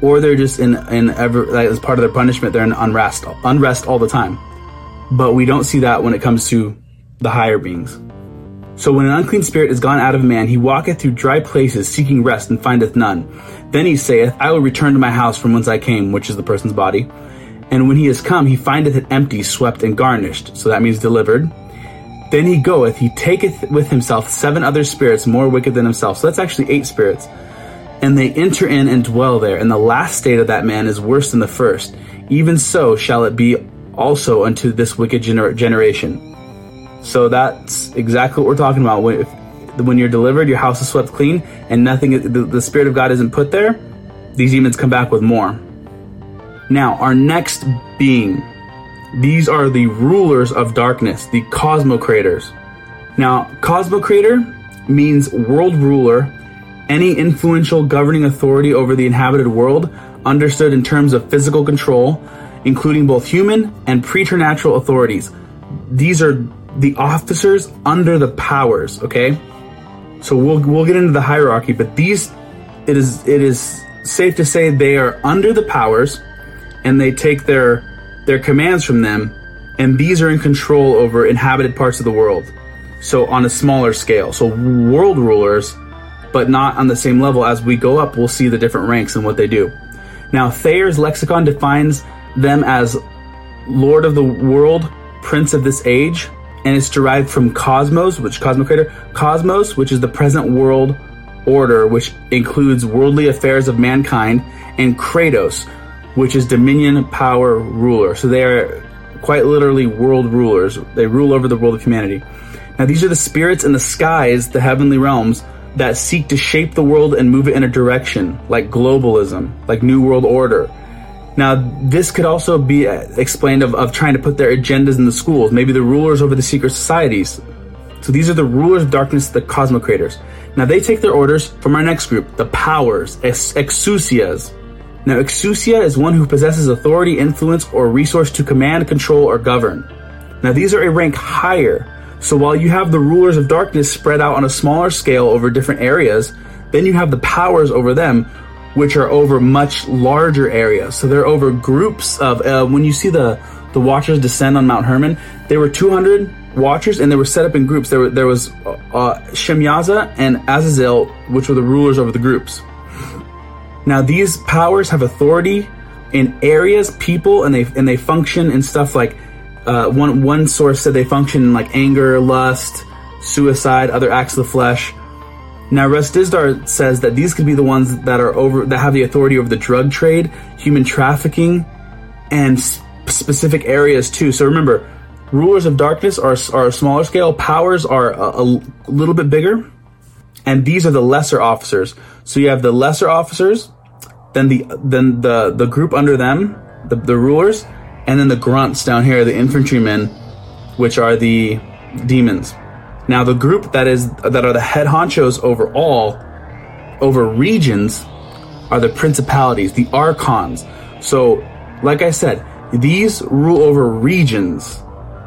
S2: Or they're just in in ever like, as part of their punishment, they're in unrest, unrest all the time. But we don't see that when it comes to the higher beings. So when an unclean spirit is gone out of a man, he walketh through dry places, seeking rest, and findeth none. Then he saith, I will return to my house from whence I came, which is the person's body. And when he is come, he findeth it empty, swept, and garnished. So that means delivered. Then he goeth, he taketh with himself seven other spirits more wicked than himself. So that's actually eight spirits. And they enter in and dwell there. And the last state of that man is worse than the first. Even so shall it be also unto this wicked gener- generation. So that's exactly what we're talking about. When, if, when you're delivered, your house is swept clean, and nothing, the, the Spirit of God isn't put there, these demons come back with more. Now, our next being, these are the rulers of darkness, the cosmocrators. Now, cosmocrator means world ruler, any influential governing authority over the inhabited world, understood in terms of physical control, including both human and preternatural authorities. These are the officers under the powers, okay? So we'll we'll get into the hierarchy, but these it is it is safe to say they are under the powers and they take their their commands from them and these are in control over inhabited parts of the world. So on a smaller scale. So world rulers but not on the same level as we go up we'll see the different ranks and what they do. Now Thayer's lexicon defines them as lord of the world, prince of this age, and it's derived from cosmos, which cosmocrator, cosmos, which is the present world order, which includes worldly affairs of mankind, and kratos, which is dominion, power, ruler. So they are quite literally world rulers. They rule over the world of humanity. Now these are the spirits in the skies, the heavenly realms, that seek to shape the world and move it in a direction, like globalism, like New World Order, now, this could also be uh, explained of, of trying to put their agendas in the schools, maybe the rulers over the secret societies. So these are the rulers of darkness, the cosmocrators. Now they take their orders from our next group, the powers, ex- exousias. Now exousia is one who possesses authority, influence, or resource to command, control, or govern. Now these are a rank higher. So while you have the rulers of darkness spread out on a smaller scale over different areas, then you have the powers over them which are over much larger areas. So they're over groups of, uh, when you see the, the watchers descend on Mount Hermon, there were 200 watchers and they were set up in groups. There, were, there was uh, Shemyaza and Azazel, which were the rulers over the groups. Now these powers have authority in areas, people, and they and they function in stuff like uh, one one source said they function in like anger, lust, suicide, other acts of the flesh. Now, Dizdar says that these could be the ones that are over that have the authority over the drug trade, human trafficking, and specific areas too. So remember, rulers of darkness are are smaller scale. Powers are a, a little bit bigger, and these are the lesser officers. So you have the lesser officers, then the then the the group under them, the, the rulers, and then the grunts down here, are the infantrymen, which are the demons. Now, the group that is that are the head honchos over all, over regions, are the principalities, the archons. So, like I said, these rule over regions,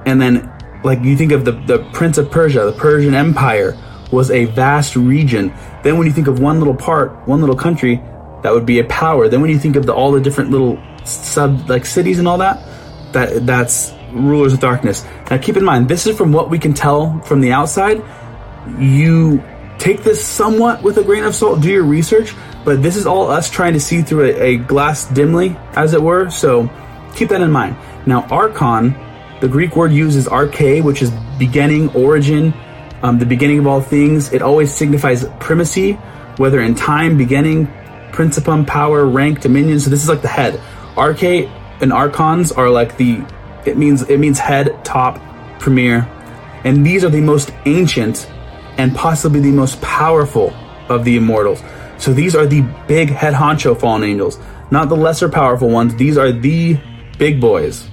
S2: and then, like you think of the the Prince of Persia, the Persian Empire was a vast region. Then, when you think of one little part, one little country, that would be a power. Then, when you think of the, all the different little sub like cities and all that, that that's rulers of darkness. Now, keep in mind, this is from what we can tell from the outside. You take this somewhat with a grain of salt, do your research, but this is all us trying to see through a, a glass dimly, as it were. So keep that in mind. Now, archon, the Greek word uses arche, which is beginning, origin, um, the beginning of all things. It always signifies primacy, whether in time, beginning, principum, power, rank, dominion. So this is like the head. Arche and archons are like the it means it means head, top, premier, and these are the most ancient and possibly the most powerful of the immortals. So these are the big head honcho fallen angels, not the lesser powerful ones. These are the big boys.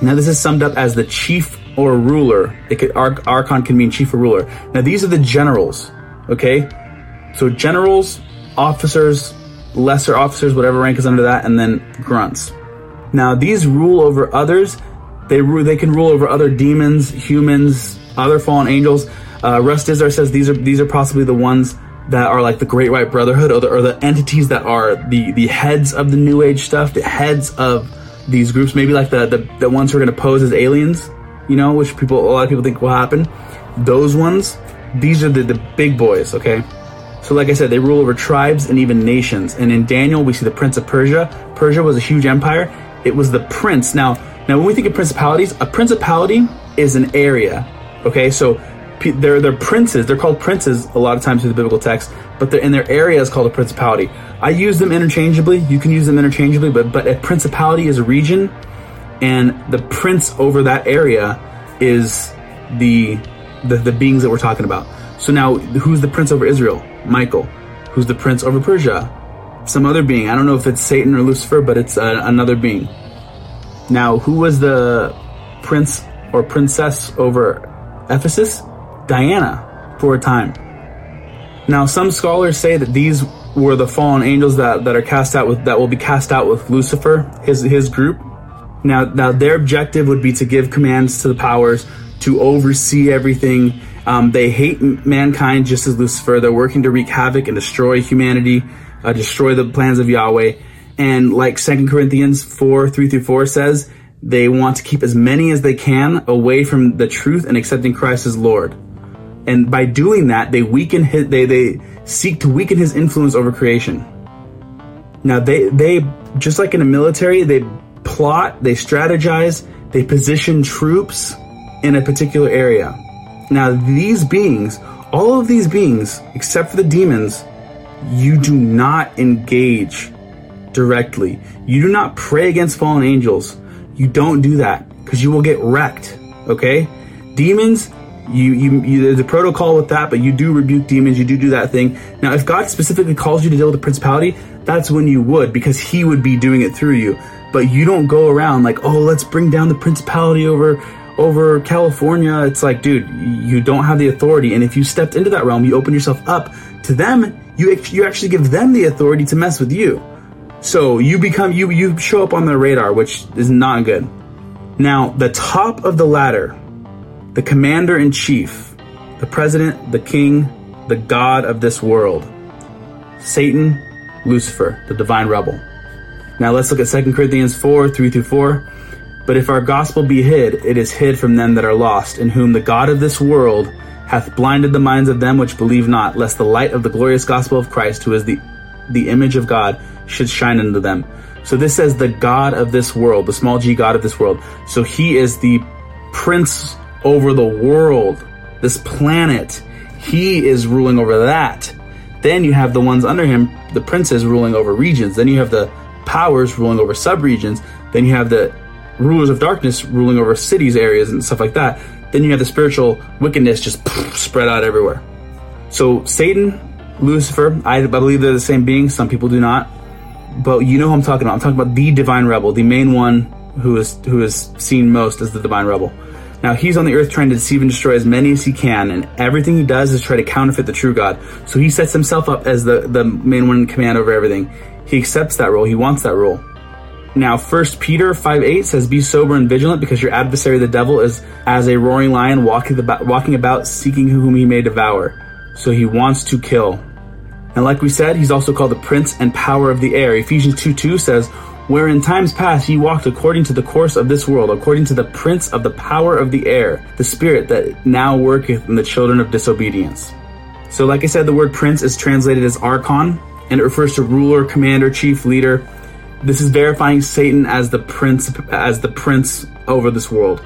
S2: Now this is summed up as the chief or ruler. It could Arch- archon can mean chief or ruler. Now these are the generals. Okay, so generals, officers, lesser officers, whatever rank is under that, and then grunts. Now these rule over others they rule, they can rule over other demons, humans, other fallen angels. Uh, Russ Dizdar says these are these are possibly the ones that are like the Great White Brotherhood, or the, or the entities that are the the heads of the New Age stuff, the heads of these groups. Maybe like the the, the ones who are going to pose as aliens, you know, which people a lot of people think will happen. Those ones, these are the the big boys. Okay. So, like I said, they rule over tribes and even nations. And in Daniel, we see the prince of Persia. Persia was a huge empire. It was the prince. Now, now when we think of principalities, a principality is an area. Okay, so they're they're princes. They're called princes a lot of times in the biblical text, but they're in their area is called a principality. I use them interchangeably. You can use them interchangeably, but but a principality is a region, and the prince over that area is the the, the beings that we're talking about. So now, who's the prince over Israel? Michael. Who's the prince over Persia? Some other being. I don't know if it's Satan or Lucifer, but it's uh, another being. Now, who was the prince or princess over Ephesus? Diana for a time. Now, some scholars say that these were the fallen angels that, that are cast out with that will be cast out with Lucifer, his his group. Now, now their objective would be to give commands to the powers to oversee everything um, they hate mankind just as Lucifer. They're working to wreak havoc and destroy humanity, uh, destroy the plans of Yahweh. And like Second Corinthians 4, 3 through 4 says, they want to keep as many as they can away from the truth and accepting Christ as Lord. And by doing that, they weaken his, they, they seek to weaken his influence over creation. Now they, they, just like in a military, they plot, they strategize, they position troops in a particular area. Now, these beings, all of these beings, except for the demons, you do not engage directly. You do not pray against fallen angels. You don't do that because you will get wrecked. Okay? Demons, you, you, you, there's a protocol with that, but you do rebuke demons. You do do that thing. Now, if God specifically calls you to deal with the principality, that's when you would because He would be doing it through you. But you don't go around like, oh, let's bring down the principality over over California, it's like, dude, you don't have the authority. And if you stepped into that realm, you open yourself up to them. You you actually give them the authority to mess with you. So you become you you show up on their radar, which is not good. Now, the top of the ladder, the commander in chief, the president, the king, the god of this world, Satan, Lucifer, the divine rebel. Now let's look at 2 Corinthians 4 3 through 4. But if our gospel be hid, it is hid from them that are lost, in whom the God of this world hath blinded the minds of them which believe not, lest the light of the glorious gospel of Christ, who is the, the image of God, should shine into them. So this says the God of this world, the small g God of this world. So he is the prince over the world, this planet. He is ruling over that. Then you have the ones under him, the princes ruling over regions. Then you have the powers ruling over subregions. Then you have the rulers of darkness ruling over cities, areas, and stuff like that, then you have the spiritual wickedness just spread out everywhere. So Satan, Lucifer, I, I believe they're the same being. Some people do not, but you know who I'm talking about. I'm talking about the divine rebel, the main one who is who is seen most as the divine rebel. Now he's on the earth trying to deceive and destroy as many as he can, and everything he does is try to counterfeit the true God. So he sets himself up as the, the main one in command over everything. He accepts that role, he wants that role. Now, First Peter 5 8 says, Be sober and vigilant, because your adversary, the devil, is as a roaring lion walking about, walking about seeking whom he may devour. So he wants to kill. And like we said, he's also called the prince and power of the air. Ephesians 2 2 says, Where in times past ye walked according to the course of this world, according to the prince of the power of the air, the spirit that now worketh in the children of disobedience. So, like I said, the word prince is translated as archon, and it refers to ruler, commander, chief, leader, this is verifying Satan as the prince as the prince over this world.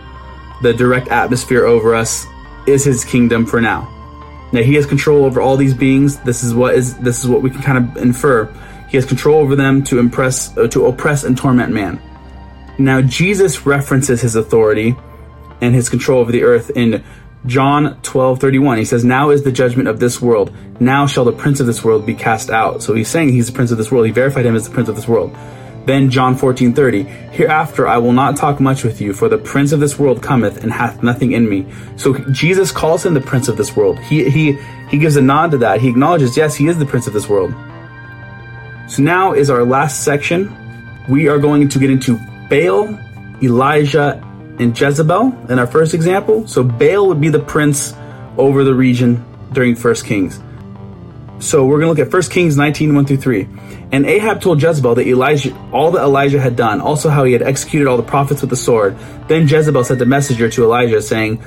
S2: The direct atmosphere over us is his kingdom for now. Now he has control over all these beings. This is what is this is what we can kind of infer. He has control over them to impress uh, to oppress and torment man. Now Jesus references his authority and his control over the earth in John 12, 31. He says, Now is the judgment of this world. Now shall the prince of this world be cast out. So he's saying he's the prince of this world. He verified him as the prince of this world. Then John 14:30, Hereafter I will not talk much with you, for the prince of this world cometh and hath nothing in me. So Jesus calls him the prince of this world. He he he gives a nod to that. He acknowledges, yes, he is the prince of this world. So now is our last section. We are going to get into Baal, Elijah, and Jezebel in our first example. So Baal would be the prince over the region during First Kings. So we're going to look at 1 Kings 19, 1 through 3. And Ahab told Jezebel that Elijah, all that Elijah had done, also how he had executed all the prophets with the sword. Then Jezebel sent a messenger to Elijah saying,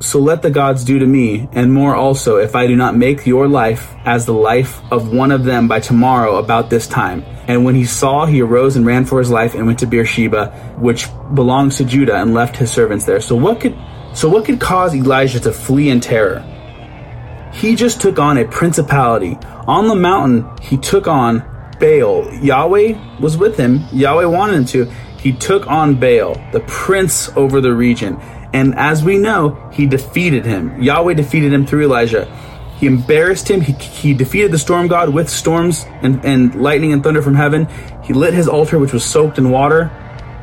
S2: So let the gods do to me, and more also, if I do not make your life as the life of one of them by tomorrow about this time. And when he saw, he arose and ran for his life and went to Beersheba, which belongs to Judah, and left his servants there. So what could, so what could cause Elijah to flee in terror? He just took on a principality. On the mountain, he took on Baal. Yahweh was with him. Yahweh wanted him to. He took on Baal, the prince over the region. And as we know, he defeated him. Yahweh defeated him through Elijah. He embarrassed him. He, he defeated the storm god with storms and, and lightning and thunder from heaven. He lit his altar, which was soaked in water,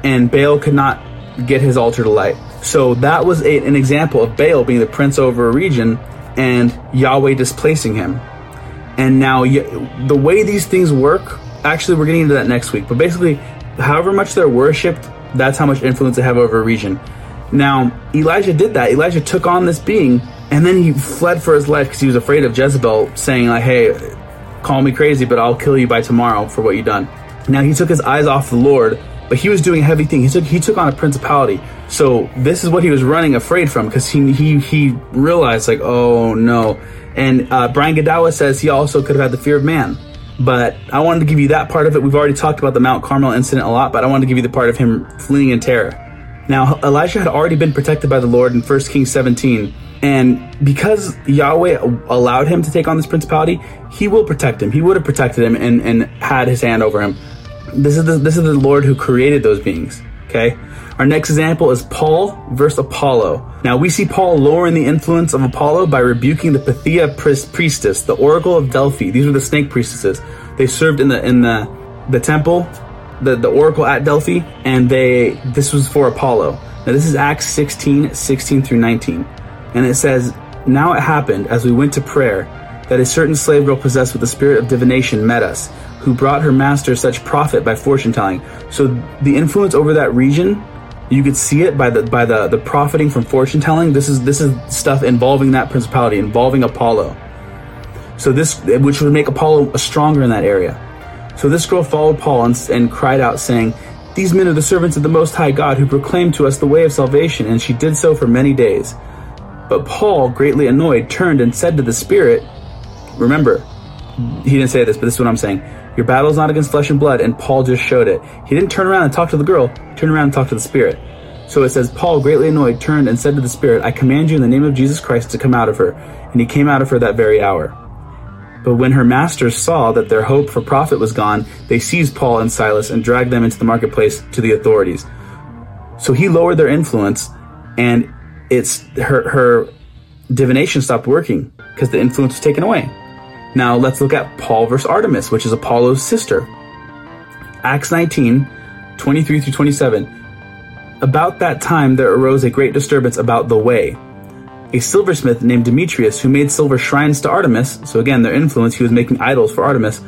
S2: and Baal could not get his altar to light. So that was a, an example of Baal being the prince over a region and Yahweh displacing him. And now, the way these things work, actually, we're getting into that next week, but basically, however much they're worshipped, that's how much influence they have over a region. Now, Elijah did that. Elijah took on this being, and then he fled for his life because he was afraid of Jezebel saying, like, hey, call me crazy, but I'll kill you by tomorrow for what you've done. Now, he took his eyes off the Lord but he was doing heavy things. He took he took on a principality. So this is what he was running afraid from because he he he realized like oh no. And uh, Brian Godawa says he also could have had the fear of man. But I wanted to give you that part of it. We've already talked about the Mount Carmel incident a lot, but I wanted to give you the part of him fleeing in terror. Now Elijah had already been protected by the Lord in 1 Kings 17. And because Yahweh allowed him to take on this principality, he will protect him. He would have protected him and, and had his hand over him. This is the, this is the Lord who created those beings. Okay. Our next example is Paul versus Apollo. Now we see Paul lowering the influence of Apollo by rebuking the Pythia priestess, the Oracle of Delphi. These were the snake priestesses. They served in the in the the temple, the, the Oracle at Delphi, and they this was for Apollo. Now this is Acts 16, 16 through 19. And it says, Now it happened as we went to prayer that a certain slave girl possessed with the spirit of divination met us who brought her master such profit by fortune telling. So the influence over that region, you could see it by the by the the profiting from fortune telling. This is this is stuff involving that principality, involving Apollo. So this, which would make Apollo stronger in that area. So this girl followed Paul and, and cried out, saying, "These men are the servants of the Most High God, who proclaim to us the way of salvation." And she did so for many days. But Paul, greatly annoyed, turned and said to the Spirit, "Remember, he didn't say this, but this is what I'm saying." Your battle is not against flesh and blood, and Paul just showed it. He didn't turn around and talk to the girl, he turned around and talked to the Spirit. So it says, Paul, greatly annoyed, turned and said to the Spirit, I command you in the name of Jesus Christ to come out of her. And he came out of her that very hour. But when her masters saw that their hope for profit was gone, they seized Paul and Silas and dragged them into the marketplace to the authorities. So he lowered their influence, and it's her her divination stopped working because the influence was taken away. Now let's look at Paul versus Artemis, which is Apollo's sister. Acts 19, 23 through 27. About that time there arose a great disturbance about the way. A silversmith named Demetrius, who made silver shrines to Artemis, so again, their influence, he was making idols for Artemis,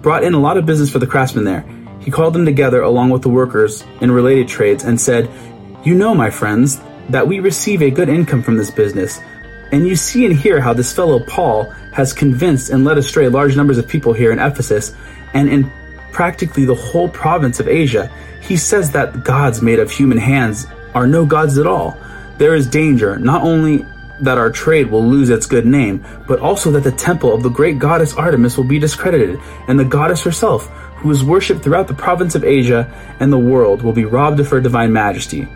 S2: brought in a lot of business for the craftsmen there. He called them together along with the workers in related trades and said, You know, my friends, that we receive a good income from this business and you see and hear how this fellow Paul has convinced and led astray large numbers of people here in Ephesus and in practically the whole province of Asia. He says that gods made of human hands are no gods at all. There is danger, not only that our trade will lose its good name, but also that the temple of the great goddess Artemis will be discredited, and the goddess herself, who is worshipped throughout the province of Asia and the world, will be robbed of her divine majesty.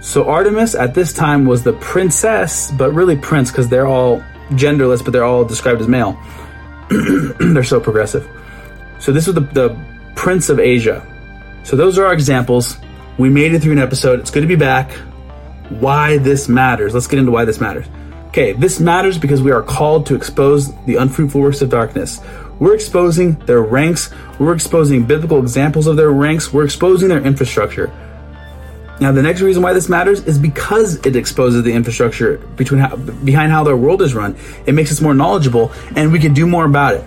S2: So Artemis at this time was the princess, but really prince because they're all genderless, but they're all described as male. they're so progressive. So this was the, the prince of Asia. So those are our examples. We made it through an episode. It's good to be back. Why this matters. Let's get into why this matters. Okay, this matters because we are called to expose the unfruitful works of darkness. We're exposing their ranks. We're exposing biblical examples of their ranks. We're exposing their infrastructure. Now, the next reason why this matters is because it exposes the infrastructure between how, behind how their world is run. It makes us more knowledgeable, and we can do more about it.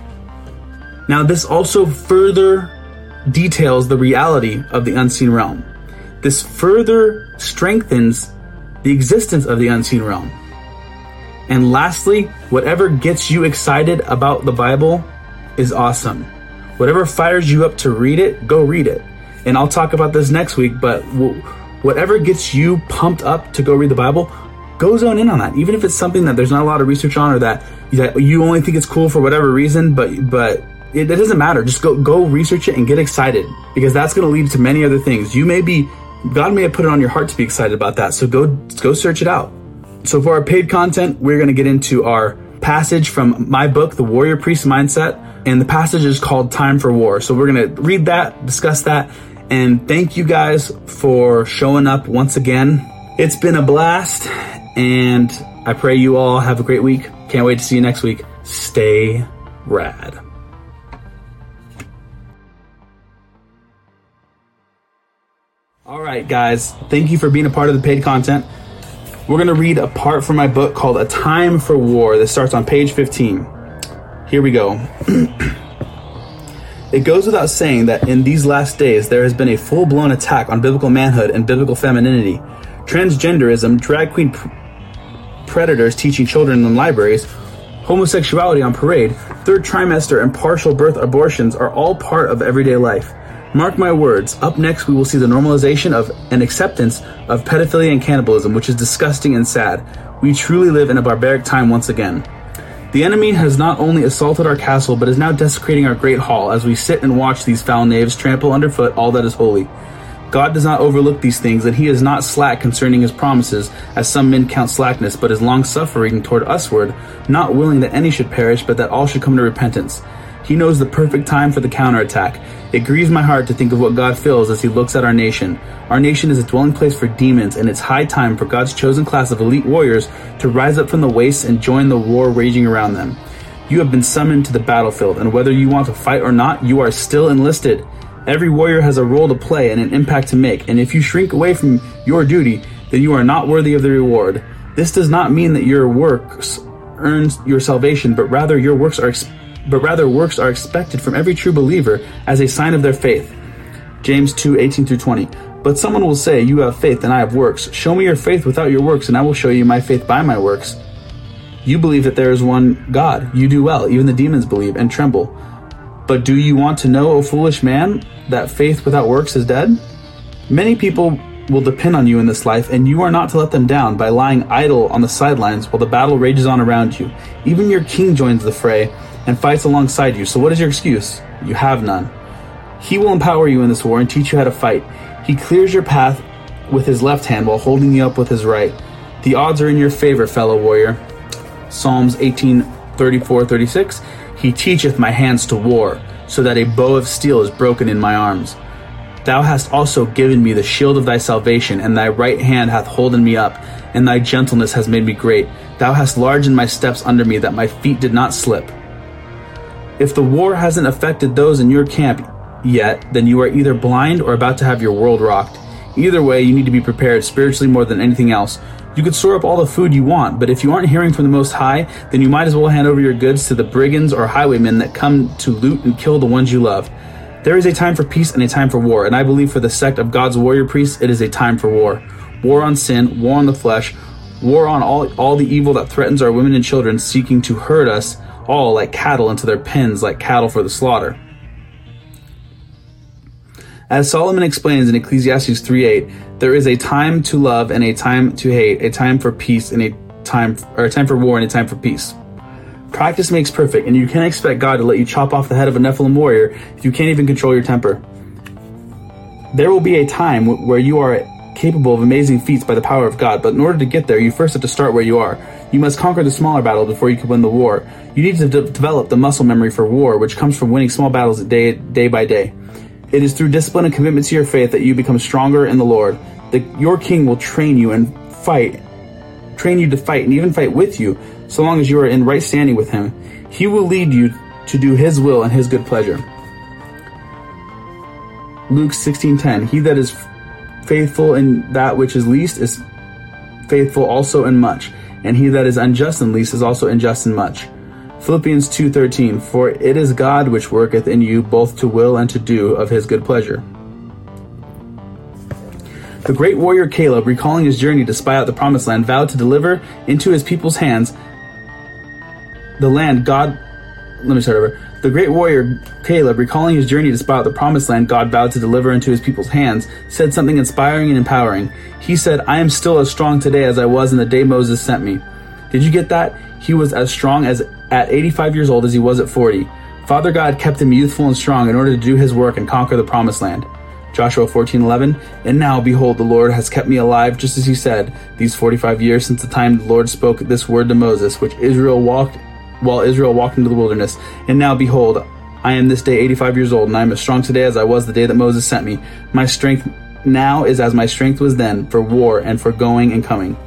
S2: Now, this also further details the reality of the unseen realm. This further strengthens the existence of the unseen realm. And lastly, whatever gets you excited about the Bible is awesome. Whatever fires you up to read it, go read it. And I'll talk about this next week, but whatever gets you pumped up to go read the Bible, go zone in on that. Even if it's something that there's not a lot of research on or that, that you only think it's cool for whatever reason, but but it, it doesn't matter. Just go go research it and get excited because that's going to lead to many other things. You may be God may have put it on your heart to be excited about that. So go go search it out. So for our paid content, we're going to get into our passage from my book, The Warrior Priest Mindset, and the passage is called Time for War. So we're going to read that, discuss that, and thank you guys for showing up once again. It's been a blast, and I pray you all have a great week. Can't wait to see you next week. Stay rad. All right, guys, thank you for being a part of the paid content. We're going to read a part from my book called A Time for War. that starts on page 15. Here we go. it goes without saying that in these last days there has been a full blown attack on biblical manhood and biblical femininity. Transgenderism, drag queen pr- predators teaching children in libraries, homosexuality on parade, third trimester and partial birth abortions are all part of everyday life. Mark my words, up next we will see the normalization of and acceptance of pedophilia and cannibalism, which is disgusting and sad. We truly live in a barbaric time once again. The enemy has not only assaulted our castle, but is now desecrating our great hall as we sit and watch these foul knaves trample underfoot all that is holy. God does not overlook these things, and he is not slack concerning his promises, as some men count slackness, but is long suffering toward usward, not willing that any should perish, but that all should come to repentance. He knows the perfect time for the counterattack. It grieves my heart to think of what God feels as He looks at our nation. Our nation is a dwelling place for demons, and it's high time for God's chosen class of elite warriors to rise up from the wastes and join the war raging around them. You have been summoned to the battlefield, and whether you want to fight or not, you are still enlisted. Every warrior has a role to play and an impact to make, and if you shrink away from your duty, then you are not worthy of the reward. This does not mean that your works earns your salvation, but rather your works are but rather works are expected from every true believer as a sign of their faith. James 2 18 through 20. But someone will say, You have faith, and I have works. Show me your faith without your works, and I will show you my faith by my works. You believe that there is one God. You do well. Even the demons believe and tremble. But do you want to know, O foolish man, that faith without works is dead? Many people will depend on you in this life, and you are not to let them down by lying idle on the sidelines while the battle rages on around you. Even your king joins the fray and fights alongside you. So what is your excuse? You have none. He will empower you in this war and teach you how to fight. He clears your path with his left hand while holding you up with his right. The odds are in your favor, fellow warrior. Psalms 18 34 36. He teacheth my hands to war, so that a bow of steel is broken in my arms. Thou hast also given me the shield of thy salvation, and thy right hand hath holden me up, and thy gentleness has made me great. Thou hast largened my steps under me, that my feet did not slip. If the war hasn't affected those in your camp yet, then you are either blind or about to have your world rocked. Either way, you need to be prepared spiritually more than anything else. You could store up all the food you want, but if you aren't hearing from the Most High, then you might as well hand over your goods to the brigands or highwaymen that come to loot and kill the ones you love. There is a time for peace and a time for war, and I believe for the sect of God's warrior priests, it is a time for war. War on sin, war on the flesh, war on all, all the evil that threatens our women and children seeking to hurt us all like cattle into their pens like cattle for the slaughter. As Solomon explains in Ecclesiastes 3:8, there is a time to love and a time to hate, a time for peace and a time or a time for war and a time for peace. Practice makes perfect, and you can't expect God to let you chop off the head of a Nephilim warrior if you can't even control your temper. There will be a time where you are capable of amazing feats by the power of God, but in order to get there, you first have to start where you are. You must conquer the smaller battle before you can win the war. You need to de- develop the muscle memory for war, which comes from winning small battles day, day by day. It is through discipline and commitment to your faith that you become stronger in the Lord. The, your king will train you and fight, train you to fight and even fight with you, so long as you are in right standing with him. He will lead you to do his will and his good pleasure. Luke 16:10 He that is faithful in that which is least is faithful also in much, and he that is unjust in least is also unjust in much. Philippians 2:13 For it is God which worketh in you both to will and to do of his good pleasure. The great warrior Caleb, recalling his journey to spy out the promised land, vowed to deliver into his people's hands the land God. Let me start over. The great warrior Caleb, recalling his journey to spy out the promised land God vowed to deliver into his people's hands, said something inspiring and empowering. He said, I am still as strong today as I was in the day Moses sent me. Did you get that? He was as strong as at 85 years old as he was at 40. Father God kept him youthful and strong in order to do his work and conquer the promised land. Joshua 14:11 And now behold the Lord has kept me alive just as he said these 45 years since the time the Lord spoke this word to Moses which Israel walked while Israel walked into the wilderness and now behold I am this day 85 years old and I am as strong today as I was the day that Moses sent me my strength now is as my strength was then for war and for going and coming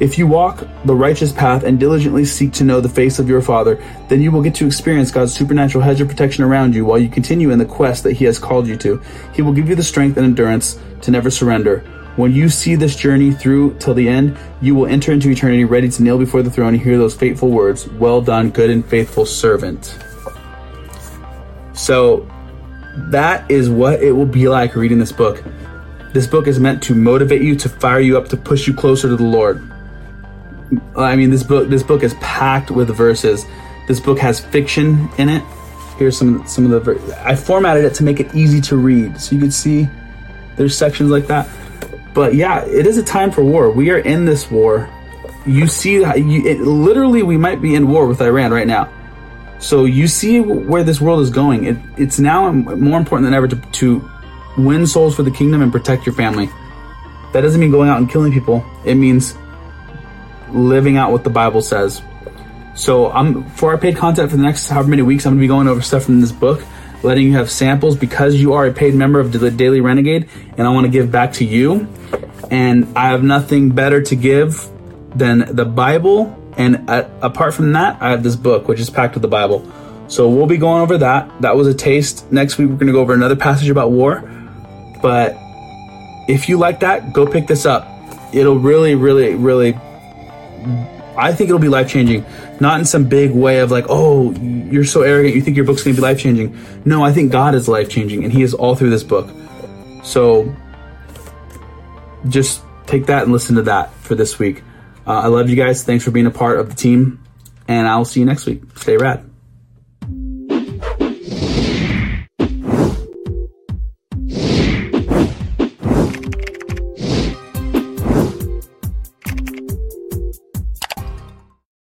S2: if you walk the righteous path and diligently seek to know the face of your Father, then you will get to experience God's supernatural hedge of protection around you while you continue in the quest that He has called you to. He will give you the strength and endurance to never surrender. When you see this journey through till the end, you will enter into eternity ready to kneel before the throne and hear those fateful words Well done, good and faithful servant. So, that is what it will be like reading this book. This book is meant to motivate you, to fire you up, to push you closer to the Lord. I mean, this book this book is packed with verses. This book has fiction in it. Here's some some of the. Ver- I formatted it to make it easy to read, so you can see there's sections like that. But yeah, it is a time for war. We are in this war. You see, you, it, literally, we might be in war with Iran right now. So you see where this world is going. It, it's now more important than ever to, to win souls for the kingdom and protect your family. That doesn't mean going out and killing people. It means living out what the Bible says. So I'm for our paid content for the next however many weeks, I'm gonna be going over stuff from this book, letting you have samples because you are a paid member of the Daily Renegade, and I want to give back to you. And I have nothing better to give than the Bible. And uh, apart from that, I have this book, which is packed with the Bible. So we'll be going over that. That was a taste. Next week, we're going to go over another passage about war. But if you like that, go pick this up. It'll really, really, really I think it'll be life changing. Not in some big way of like, oh, you're so arrogant, you think your book's gonna be life changing. No, I think God is life changing, and He is all through this book. So just take that and listen to that for this week. Uh, I love you guys. Thanks for being a part of the team, and I'll see you next week. Stay rad.